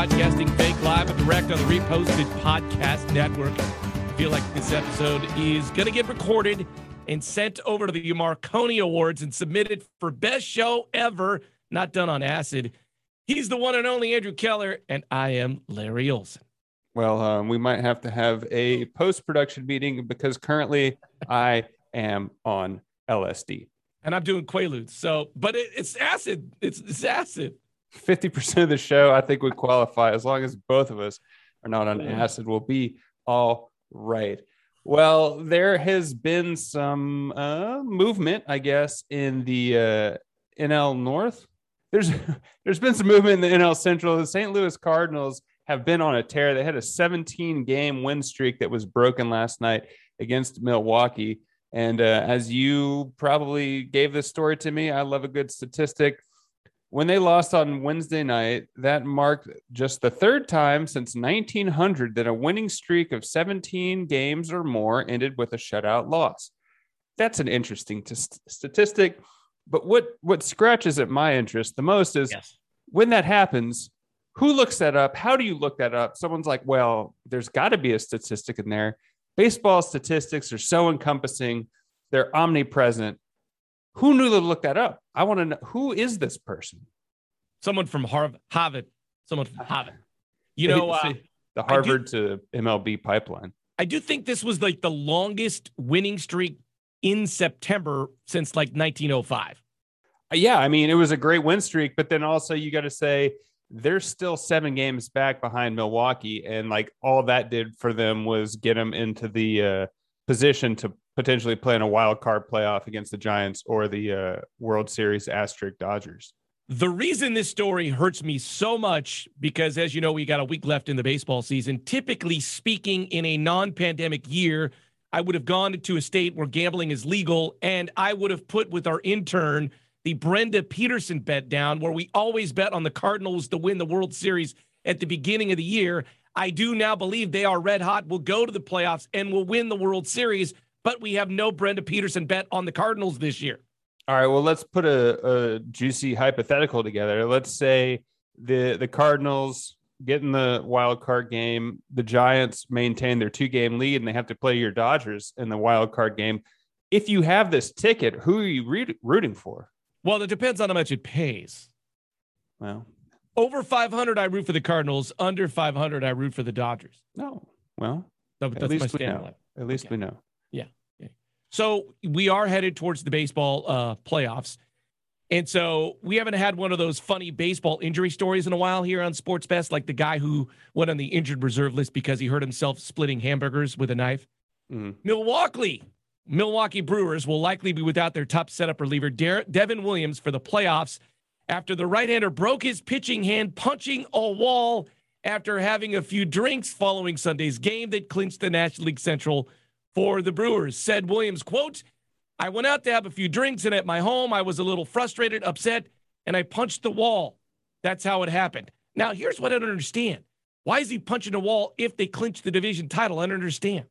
broadcasting fake live and direct on the Reposted Podcast Network. I feel like this episode is going to get recorded and sent over to the Marconi Awards and submitted for best show ever, not done on acid. He's the one and only Andrew Keller, and I am Larry Olson. Well, um, we might have to have a post production meeting because currently I am on LSD. And I'm doing Quaaludes. So, but it, it's acid. It's, it's acid. 50% of the show, I think, would qualify as long as both of us are not on acid. We'll be all right. Well, there has been some uh, movement, I guess, in the uh, NL North. There's there's been some movement in the NL Central. The St. Louis Cardinals have been on a tear. They had a 17 game win streak that was broken last night against Milwaukee. And uh, as you probably gave this story to me, I love a good statistic when they lost on Wednesday night, that marked just the third time since 1900 that a winning streak of 17 games or more ended with a shutout loss. That's an interesting t- statistic. But what, what scratches at my interest the most is yes. when that happens, who looks that up? How do you look that up? Someone's like, well, there's got to be a statistic in there. Baseball statistics are so encompassing, they're omnipresent. Who knew to look that up? I want to know who is this person? Someone from Harvard. Harvard. Someone from Harvard. You know, uh, the Harvard do, to MLB pipeline. I do think this was like the longest winning streak in September since like 1905. Uh, yeah, I mean, it was a great win streak, but then also you got to say they're still seven games back behind Milwaukee, and like all that did for them was get them into the uh, position to potentially play in a wild card playoff against the Giants or the uh, World Series asterisk Dodgers. The reason this story hurts me so much because, as you know, we got a week left in the baseball season. Typically speaking, in a non pandemic year, I would have gone to a state where gambling is legal and I would have put with our intern the Brenda Peterson bet down, where we always bet on the Cardinals to win the World Series at the beginning of the year. I do now believe they are red hot, will go to the playoffs, and will win the World Series but we have no Brenda Peterson bet on the Cardinals this year. All right. Well, let's put a, a juicy hypothetical together. Let's say the the Cardinals get in the wild card game. The Giants maintain their two game lead, and they have to play your Dodgers in the wild card game. If you have this ticket, who are you rooting for? Well, it depends on how much it pays. Well, over 500, I root for the Cardinals. Under 500, I root for the Dodgers. No. Well, at least we know. At least okay. we know. Yeah. So we are headed towards the baseball uh, playoffs. And so we haven't had one of those funny baseball injury stories in a while here on Sports Best, like the guy who went on the injured reserve list because he hurt himself splitting hamburgers with a knife. Mm. Milwaukee, Milwaukee Brewers will likely be without their top setup reliever, De- Devin Williams, for the playoffs after the right hander broke his pitching hand punching a wall after having a few drinks following Sunday's game that clinched the National League Central for the Brewers. Said Williams, quote, I went out to have a few drinks and at my home I was a little frustrated, upset, and I punched the wall. That's how it happened. Now, here's what I don't understand. Why is he punching the wall if they clinch the division title? I don't understand.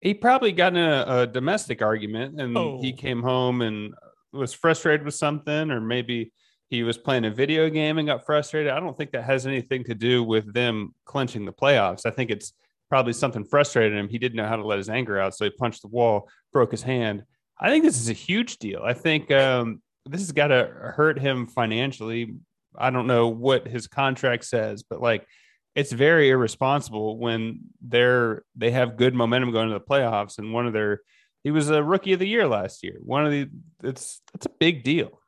He probably got in a, a domestic argument and oh. he came home and was frustrated with something, or maybe he was playing a video game and got frustrated. I don't think that has anything to do with them clinching the playoffs. I think it's probably something frustrated him. He didn't know how to let his anger out, so he punched the wall, broke his hand. I think this is a huge deal. I think um, this has got to hurt him financially. I don't know what his contract says, but like it's very irresponsible when they're they have good momentum going to the playoffs and one of their he was a rookie of the year last year. One of the it's it's a big deal.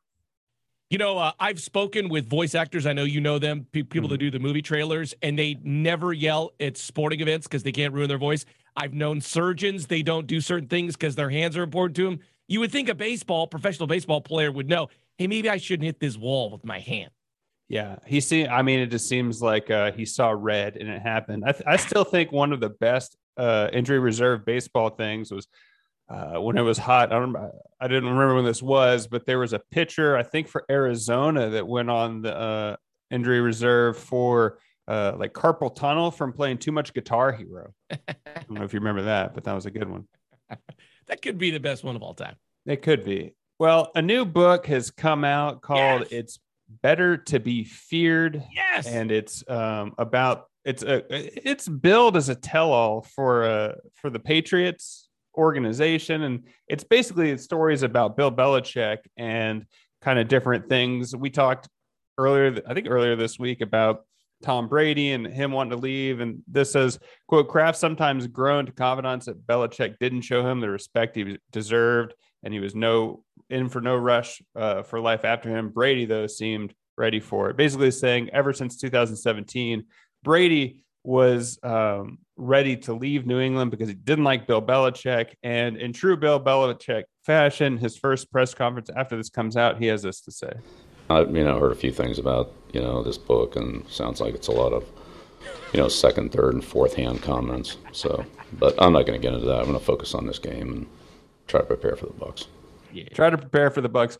You know, uh, I've spoken with voice actors. I know you know them, pe- people mm-hmm. that do the movie trailers, and they never yell at sporting events because they can't ruin their voice. I've known surgeons, they don't do certain things because their hands are important to them. You would think a baseball, professional baseball player would know, hey, maybe I shouldn't hit this wall with my hand. Yeah, he see. I mean, it just seems like uh, he saw red and it happened. I, th- I still think one of the best uh, injury reserve baseball things was uh, when it was hot. I don't, I didn't remember when this was, but there was a pitcher, I think for Arizona, that went on the uh, injury reserve for uh, like carpal tunnel from playing too much Guitar Hero. I don't know if you remember that, but that was a good one. that could be the best one of all time. It could be. Well, a new book has come out called yes. "It's Better to Be Feared. Yes. And it's um, about it's a it's billed as a tell-all for uh for the Patriots organization, and it's basically stories about Bill Belichick and kind of different things. We talked earlier, I think earlier this week about Tom Brady and him wanting to leave. And this says, quote, Kraft sometimes grown to confidence that Belichick didn't show him the respect he deserved, and he was no in for no rush uh, for life after him. Brady, though, seemed ready for it. Basically saying ever since 2017, Brady was um, ready to leave New England because he didn't like Bill Belichick. And in true Bill Belichick fashion, his first press conference after this comes out, he has this to say. I you know heard a few things about you know this book, and sounds like it's a lot of you know second, third, and fourth hand comments. So, but I'm not going to get into that. I'm going to focus on this game and try to prepare for the Bucks. Yeah. Try to prepare for the Bucks.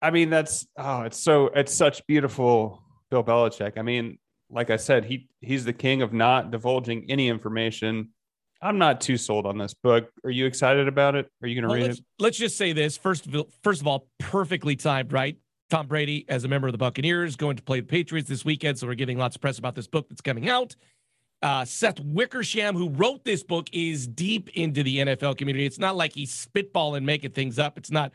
I mean, that's oh, it's so it's such beautiful Bill Belichick. I mean, like I said, he he's the king of not divulging any information. I'm not too sold on this book. Are you excited about it? Are you going to well, read let's, it? Let's just say this first. Of, first of all, perfectly timed, right? Tom Brady, as a member of the Buccaneers, going to play the Patriots this weekend. So we're getting lots of press about this book that's coming out. Uh, Seth Wickersham, who wrote this book, is deep into the NFL community. It's not like he's spitballing, making things up. It's not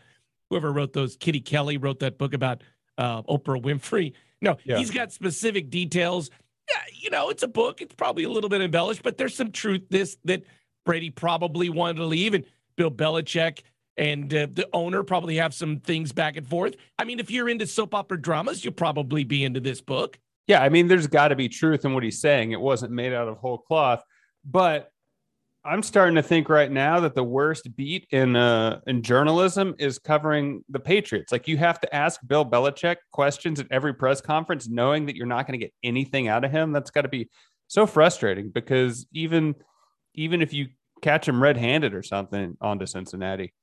whoever wrote those. Kitty Kelley wrote that book about uh, Oprah Winfrey. No, yeah. he's got specific details. Yeah, you know, it's a book. It's probably a little bit embellished, but there's some truth this that Brady probably wanted to leave, and Bill Belichick and uh, the owner probably have some things back and forth. I mean, if you're into soap opera dramas, you'll probably be into this book. Yeah, I mean, there's got to be truth in what he's saying. It wasn't made out of whole cloth, but I'm starting to think right now that the worst beat in uh, in journalism is covering the Patriots. Like you have to ask Bill Belichick questions at every press conference, knowing that you're not going to get anything out of him. That's got to be so frustrating because even even if you catch him red-handed or something onto Cincinnati,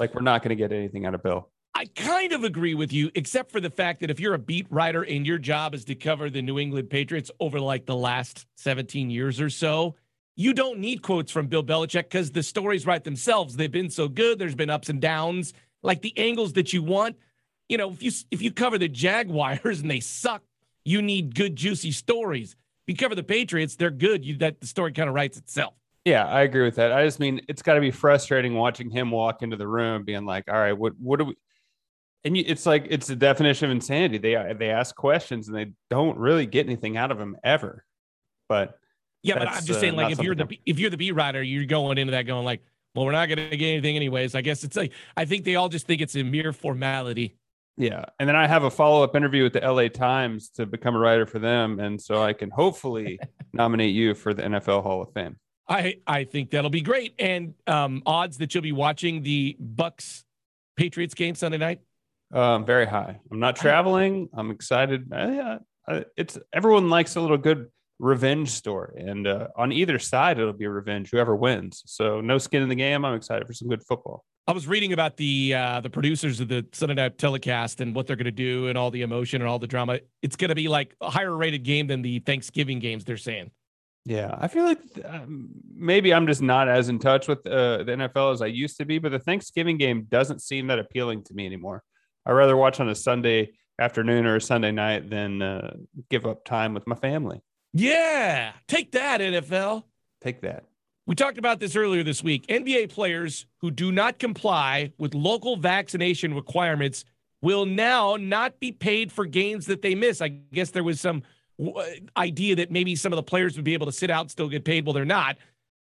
like we're not going to get anything out of Bill. I kind of agree with you, except for the fact that if you're a beat writer and your job is to cover the New England Patriots over like the last 17 years or so, you don't need quotes from Bill Belichick because the stories write themselves. They've been so good. There's been ups and downs, like the angles that you want. You know, if you if you cover the Jaguars and they suck, you need good juicy stories. If you cover the Patriots, they're good. You that the story kind of writes itself. Yeah, I agree with that. I just mean it's got to be frustrating watching him walk into the room, being like, "All right, what what do we?" And you, it's like it's the definition of insanity. They they ask questions and they don't really get anything out of them ever. But yeah, but I'm just saying, uh, like, if you're the if you're the beat writer, you're going into that going like, "Well, we're not going to get anything anyways." I guess it's like I think they all just think it's a mere formality. Yeah, and then I have a follow up interview with the LA Times to become a writer for them, and so I can hopefully nominate you for the NFL Hall of Fame. I I think that'll be great. And um, odds that you'll be watching the Bucks Patriots game Sunday night? Um, very high. I'm not traveling. I'm excited. Uh, it's everyone likes a little good revenge story, and uh, on either side, it'll be revenge. Whoever wins. So no skin in the game. I'm excited for some good football. I was reading about the uh, the producers of the Sunday night telecast and what they're going to do and all the emotion and all the drama. It's going to be like a higher rated game than the Thanksgiving games. They're saying. Yeah, I feel like um, maybe I'm just not as in touch with uh, the NFL as I used to be, but the Thanksgiving game doesn't seem that appealing to me anymore. I'd rather watch on a Sunday afternoon or a Sunday night than uh, give up time with my family. Yeah, take that, NFL. Take that. We talked about this earlier this week. NBA players who do not comply with local vaccination requirements will now not be paid for games that they miss. I guess there was some uh, idea that maybe some of the players would be able to sit out and still get paid. Well, they're not.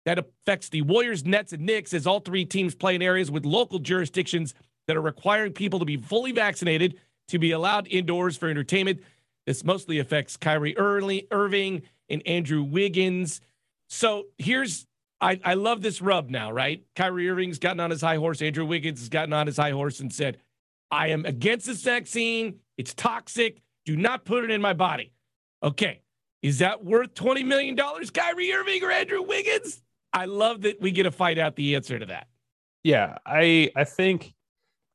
That affects the Warriors, Nets, and Knicks as all three teams play in areas with local jurisdictions that are requiring people to be fully vaccinated to be allowed indoors for entertainment. This mostly affects Kyrie Irving and Andrew Wiggins. So here's I, I love this rub now, right? Kyrie Irving's gotten on his high horse. Andrew Wiggins has gotten on his high horse and said, I am against this vaccine. It's toxic. Do not put it in my body. Okay. Is that worth $20 million, Kyrie Irving or Andrew Wiggins? I love that we get to find out the answer to that. Yeah, I I think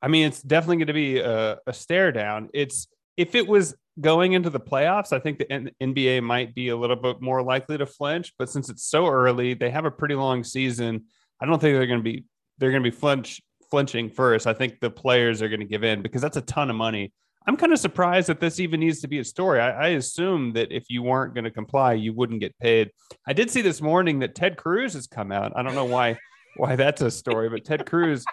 I mean it's definitely going to be a, a stare down. It's if it was going into the playoffs, I think the N- NBA might be a little bit more likely to flinch. But since it's so early, they have a pretty long season. I don't think they're going to be they're going to be flinch flinching first. I think the players are going to give in because that's a ton of money. I'm kind of surprised that this even needs to be a story. I, I assume that if you weren't going to comply, you wouldn't get paid. I did see this morning that Ted Cruz has come out. I don't know why why that's a story, but Ted Cruz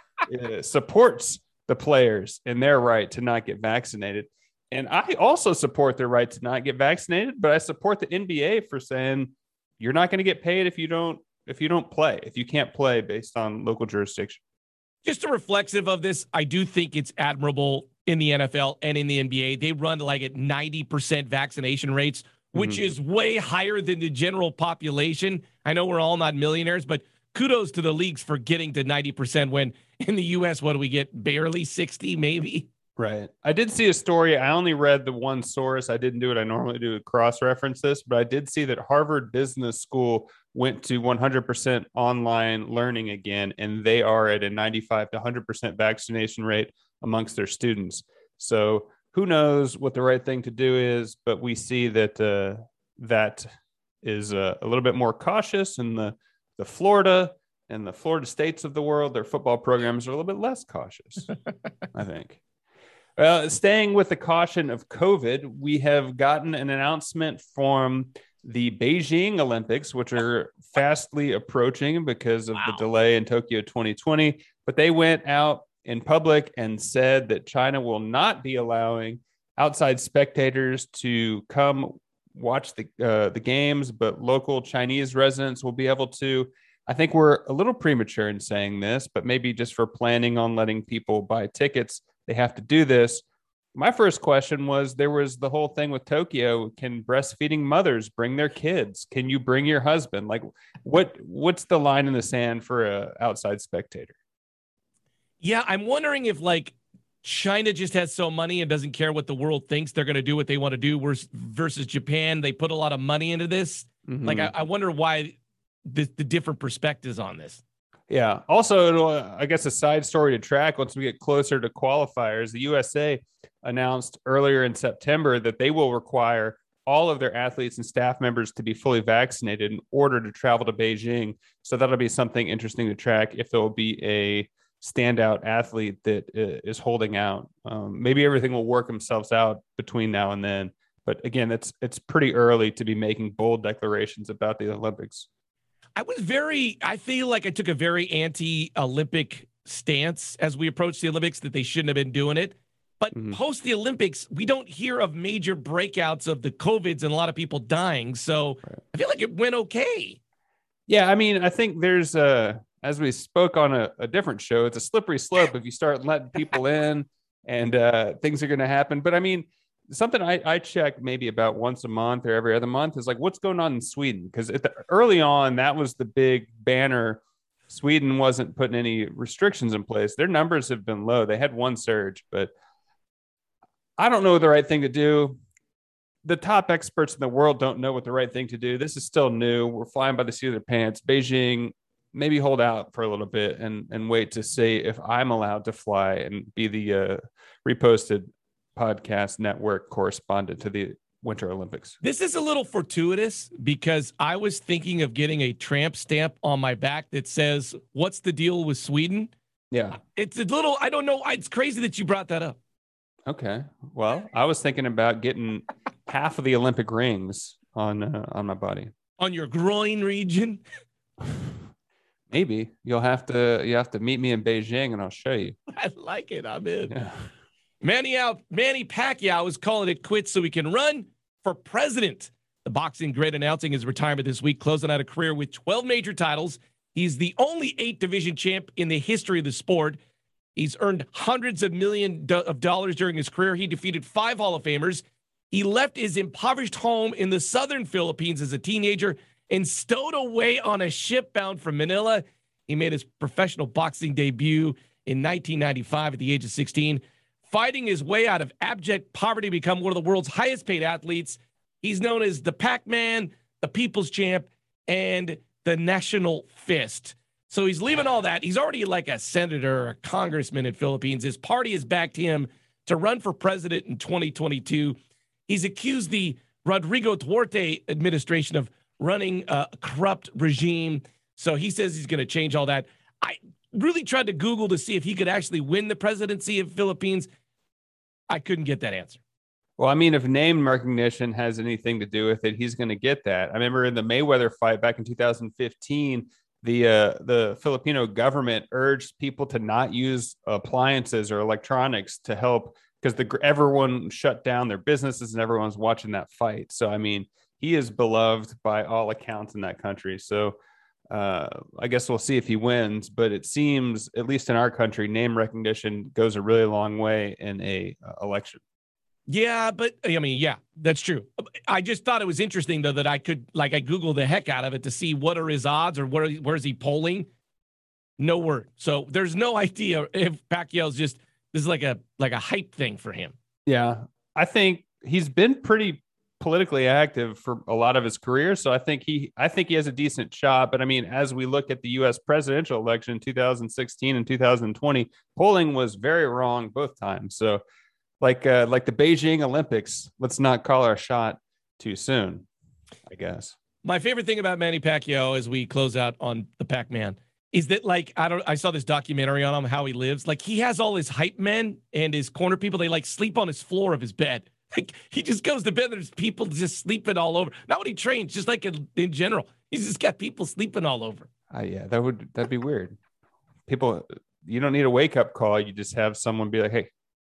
uh, supports the players in their right to not get vaccinated. And I also support their right to not get vaccinated, but I support the NBA for saying you're not going to get paid if you don't if you don't play, if you can't play based on local jurisdiction. Just a reflexive of this, I do think it's admirable in the NFL and in the NBA. They run like at 90% vaccination rates, which mm-hmm. is way higher than the general population. I know we're all not millionaires, but kudos to the leagues for getting to 90% when in the US, what do we get? Barely 60, maybe. Right. I did see a story. I only read the one source. I didn't do it. I normally do cross reference this, but I did see that Harvard Business School went to 100% online learning again, and they are at a 95 to 100% vaccination rate amongst their students. So who knows what the right thing to do is, but we see that uh, that is uh, a little bit more cautious in the, the Florida and the Florida states of the world. Their football programs are a little bit less cautious, I think. Well, staying with the caution of COVID, we have gotten an announcement from the Beijing Olympics, which are fastly approaching because of wow. the delay in Tokyo 2020. But they went out in public and said that China will not be allowing outside spectators to come watch the uh, the games, but local Chinese residents will be able to. I think we're a little premature in saying this, but maybe just for planning on letting people buy tickets, they have to do this. My first question was there was the whole thing with Tokyo. Can breastfeeding mothers bring their kids? Can you bring your husband? Like what what's the line in the sand for a outside spectator? Yeah, I'm wondering if like China just has so money and doesn't care what the world thinks. They're going to do what they want to do. Versus Japan, they put a lot of money into this. Mm-hmm. Like, I, I, wonder why the, the, different perspectives on this. Yeah. Also, uh, I guess a side story to track once we get closer to qualifiers. The USA announced earlier in September that they will require all of their athletes and staff members to be fully vaccinated in order to travel to Beijing. So that'll be something interesting to track if there will be a standout athlete that uh, holding out. Um, maybe everything will work themselves out between now and then. But again, it's it's pretty early to be making bold declarations about the Olympics. I was very. I feel like I took a very anti-Olympic stance as we approached the Olympics that they shouldn't have been doing it. But mm-hmm. post the Olympics, we don't hear of major breakouts of the COVIDs and a lot of people dying. So right. I feel like it went okay. Yeah, I mean, I think there's a as we spoke on a, a different show, it's a slippery slope if you start letting people in and uh, things are going to happen. But I mean, something I, I check maybe about once a month or every other month is like what's going on in Sweden because early on that was the big banner. Sweden wasn't putting any restrictions in place. Their numbers have been low. They had one surge, but I don't know the right thing to do. The top experts in the world don't know what the right thing to do. This is still new. We're flying by the seat of their pants. Beijing maybe hold out for a little bit and and wait to see if I'm allowed to fly and be the uh, reposted podcast network correspondent to the Winter Olympics. This is a little fortuitous because I was thinking of getting a tramp stamp on my back that says, "What's the deal with Sweden?" Yeah, it's a little. I don't know. It's crazy that you brought that up. Okay, well, I was thinking about getting half of the Olympic rings on uh, on my body on your groin region. Maybe you'll have to you have to meet me in Beijing and I'll show you. I like it. I'm in. Yeah. Manny out Manny Pacquiao is calling it quits so he can run for president. The boxing great announcing his retirement this week, closing out a career with 12 major titles. He's the only eight division champ in the history of the sport. He's earned hundreds of millions of dollars during his career. He defeated five Hall of Famers. He left his impoverished home in the southern Philippines as a teenager and stowed away on a ship bound from Manila. He made his professional boxing debut in 1995 at the age of 16, fighting his way out of abject poverty become one of the world's highest paid athletes. He's known as the Pac Man, the People's Champ, and the National Fist. So he's leaving all that. He's already like a senator or a congressman in Philippines. His party has backed him to run for president in 2022. He's accused the Rodrigo Duterte administration of running a corrupt regime. So he says he's going to change all that. I really tried to Google to see if he could actually win the presidency of Philippines. I couldn't get that answer. Well, I mean, if name recognition has anything to do with it, he's going to get that. I remember in the Mayweather fight back in 2015, the uh, the Filipino government urged people to not use appliances or electronics to help because the everyone shut down their businesses and everyone's watching that fight. So I mean, he is beloved by all accounts in that country. So uh, I guess we'll see if he wins. But it seems, at least in our country, name recognition goes a really long way in a uh, election. Yeah, but I mean, yeah, that's true. I just thought it was interesting though that I could like I googled the heck out of it to see what are his odds or where where's he polling. No word. So there's no idea if Pacquiao's just this is like a like a hype thing for him. Yeah, I think he's been pretty politically active for a lot of his career, so I think he I think he has a decent shot. But I mean, as we look at the U.S. presidential election in 2016 and 2020, polling was very wrong both times. So like uh, like the Beijing Olympics. Let's not call our shot too soon. I guess. My favorite thing about Manny Pacquiao as we close out on the Pac Man is that like I don't I saw this documentary on him how he lives. Like he has all his hype men and his corner people. They like sleep on his floor of his bed. Like he just goes to bed. There's people just sleeping all over. Not when he trains, just like in, in general. He's just got people sleeping all over. Uh, yeah, that would that'd be weird. People, you don't need a wake up call. You just have someone be like, "Hey,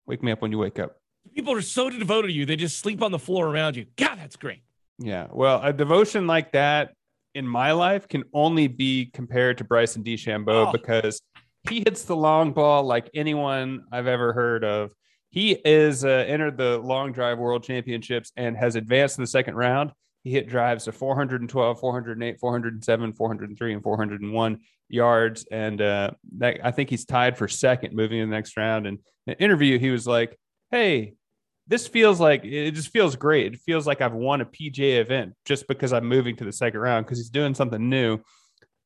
Wake me up when you wake up. People are so devoted to you, they just sleep on the floor around you. God, that's great. Yeah. Well, a devotion like that in my life can only be compared to Bryson DeChambeau oh. because he hits the long ball like anyone I've ever heard of. He is uh, entered the long drive world championships and has advanced to the second round. He hit drives of 412, 408, 407, 403, and 401 yards. And uh, that, I think he's tied for second moving in the next round. And in an interview, he was like, Hey, this feels like it just feels great. It feels like I've won a PGA event just because I'm moving to the second round because he's doing something new.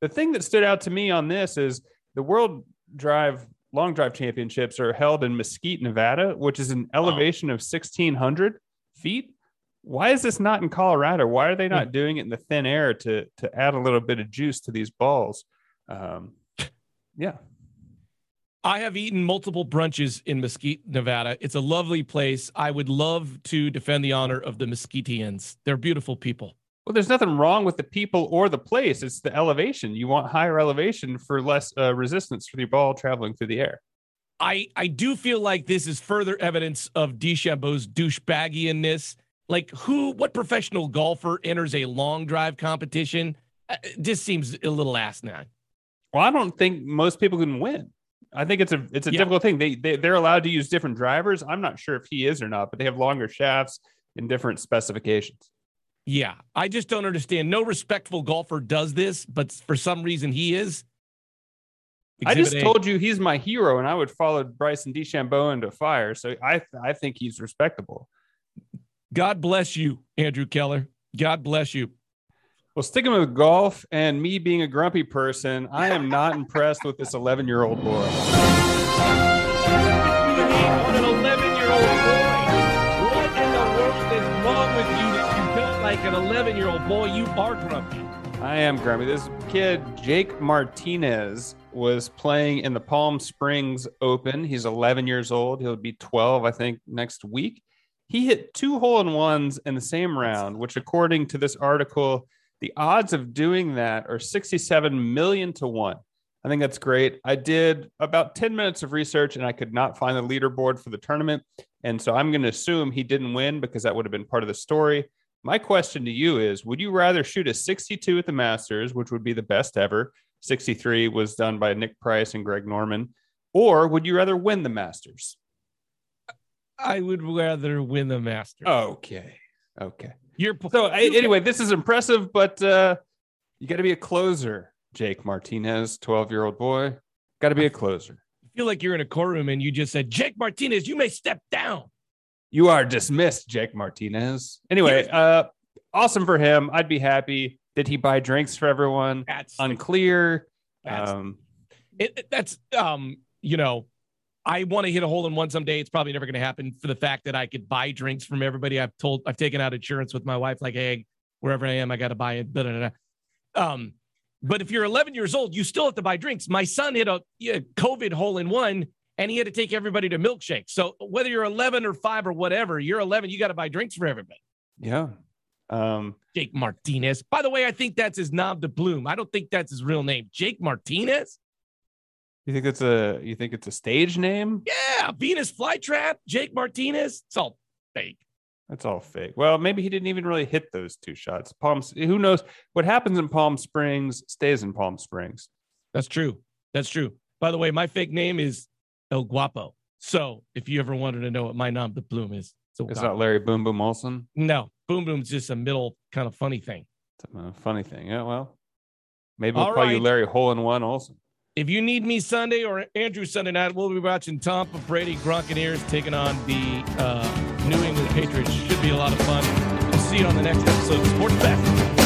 The thing that stood out to me on this is the World Drive Long Drive Championships are held in Mesquite, Nevada, which is an elevation of 1600 feet. Why is this not in Colorado? Why are they not hmm. doing it in the thin air to to add a little bit of juice to these balls? Um, yeah. I have eaten multiple brunches in Mesquite, Nevada. It's a lovely place. I would love to defend the honor of the Mesquiteans. They're beautiful people. Well, there's nothing wrong with the people or the place. It's the elevation. You want higher elevation for less uh, resistance for the ball traveling through the air. I, I do feel like this is further evidence of DeChambeau's douchebagginess. Like, who, what professional golfer enters a long drive competition? Uh, this seems a little asinine. Well, I don't think most people can win. I think it's a it's a yeah. difficult thing. They, they they're allowed to use different drivers. I'm not sure if he is or not, but they have longer shafts and different specifications. Yeah, I just don't understand. No respectful golfer does this, but for some reason he is. Exhibit I just a. told you he's my hero, and I would follow Bryson DeChambeau into fire. So I I think he's respectable. God bless you, Andrew Keller. God bless you. Well, sticking with golf and me being a grumpy person, I am not impressed with this 11 year old boy. Like an 11 year old boy? You are grumpy. I am grumpy. This kid, Jake Martinez, was playing in the Palm Springs Open. He's 11 years old. He'll be 12, I think, next week. He hit two hole in ones in the same round, which, according to this article, the odds of doing that are 67 million to one. I think that's great. I did about 10 minutes of research and I could not find the leaderboard for the tournament. And so I'm going to assume he didn't win because that would have been part of the story. My question to you is Would you rather shoot a 62 at the Masters, which would be the best ever? 63 was done by Nick Price and Greg Norman. Or would you rather win the Masters? I would rather win the Masters. Okay. Okay. You're so anyway. This is impressive, but uh, you got to be a closer, Jake Martinez, twelve-year-old boy. Got to be a closer. I feel like you're in a courtroom and you just said, Jake Martinez, you may step down. You are dismissed, Jake Martinez. Anyway, uh, awesome for him. I'd be happy. Did he buy drinks for everyone? That's unclear. That's, um, it, that's um, you know, I want to hit a hole in one someday. It's probably never going to happen for the fact that I could buy drinks from everybody. I've told, I've taken out insurance with my wife, like, hey, wherever I am, I got to buy it. Um, but if you're 11 years old, you still have to buy drinks. My son hit a, a COVID hole in one, and he had to take everybody to milkshakes. So whether you're 11 or five or whatever, you're 11, you got to buy drinks for everybody. Yeah. Um, Jake Martinez. By the way, I think that's his nom de plume. I don't think that's his real name. Jake Martinez. you think it's a you think it's a stage name? Yeah, Venus flytrap. Jake Martinez. It's all fake. That's all fake. Well, maybe he didn't even really hit those two shots. Palm. Who knows what happens in Palm Springs stays in Palm Springs. That's true. That's true. By the way, my fake name is El Guapo. So if you ever wanted to know what my nom de plume is, it's, El It's Guapo. not Larry Boom Boom Olson. no. Boom Boom's just a middle kind of funny thing. It's a funny thing. Yeah. Well, maybe we'll All call you. Larry Hole in One Olson. If you need me Sunday or Andrew Sunday night, we'll be watching Tampa Brady Gronkaneers taking on the uh, New England Patriots. Should be a lot of fun. We'll see you on the next episode of Sports Bet.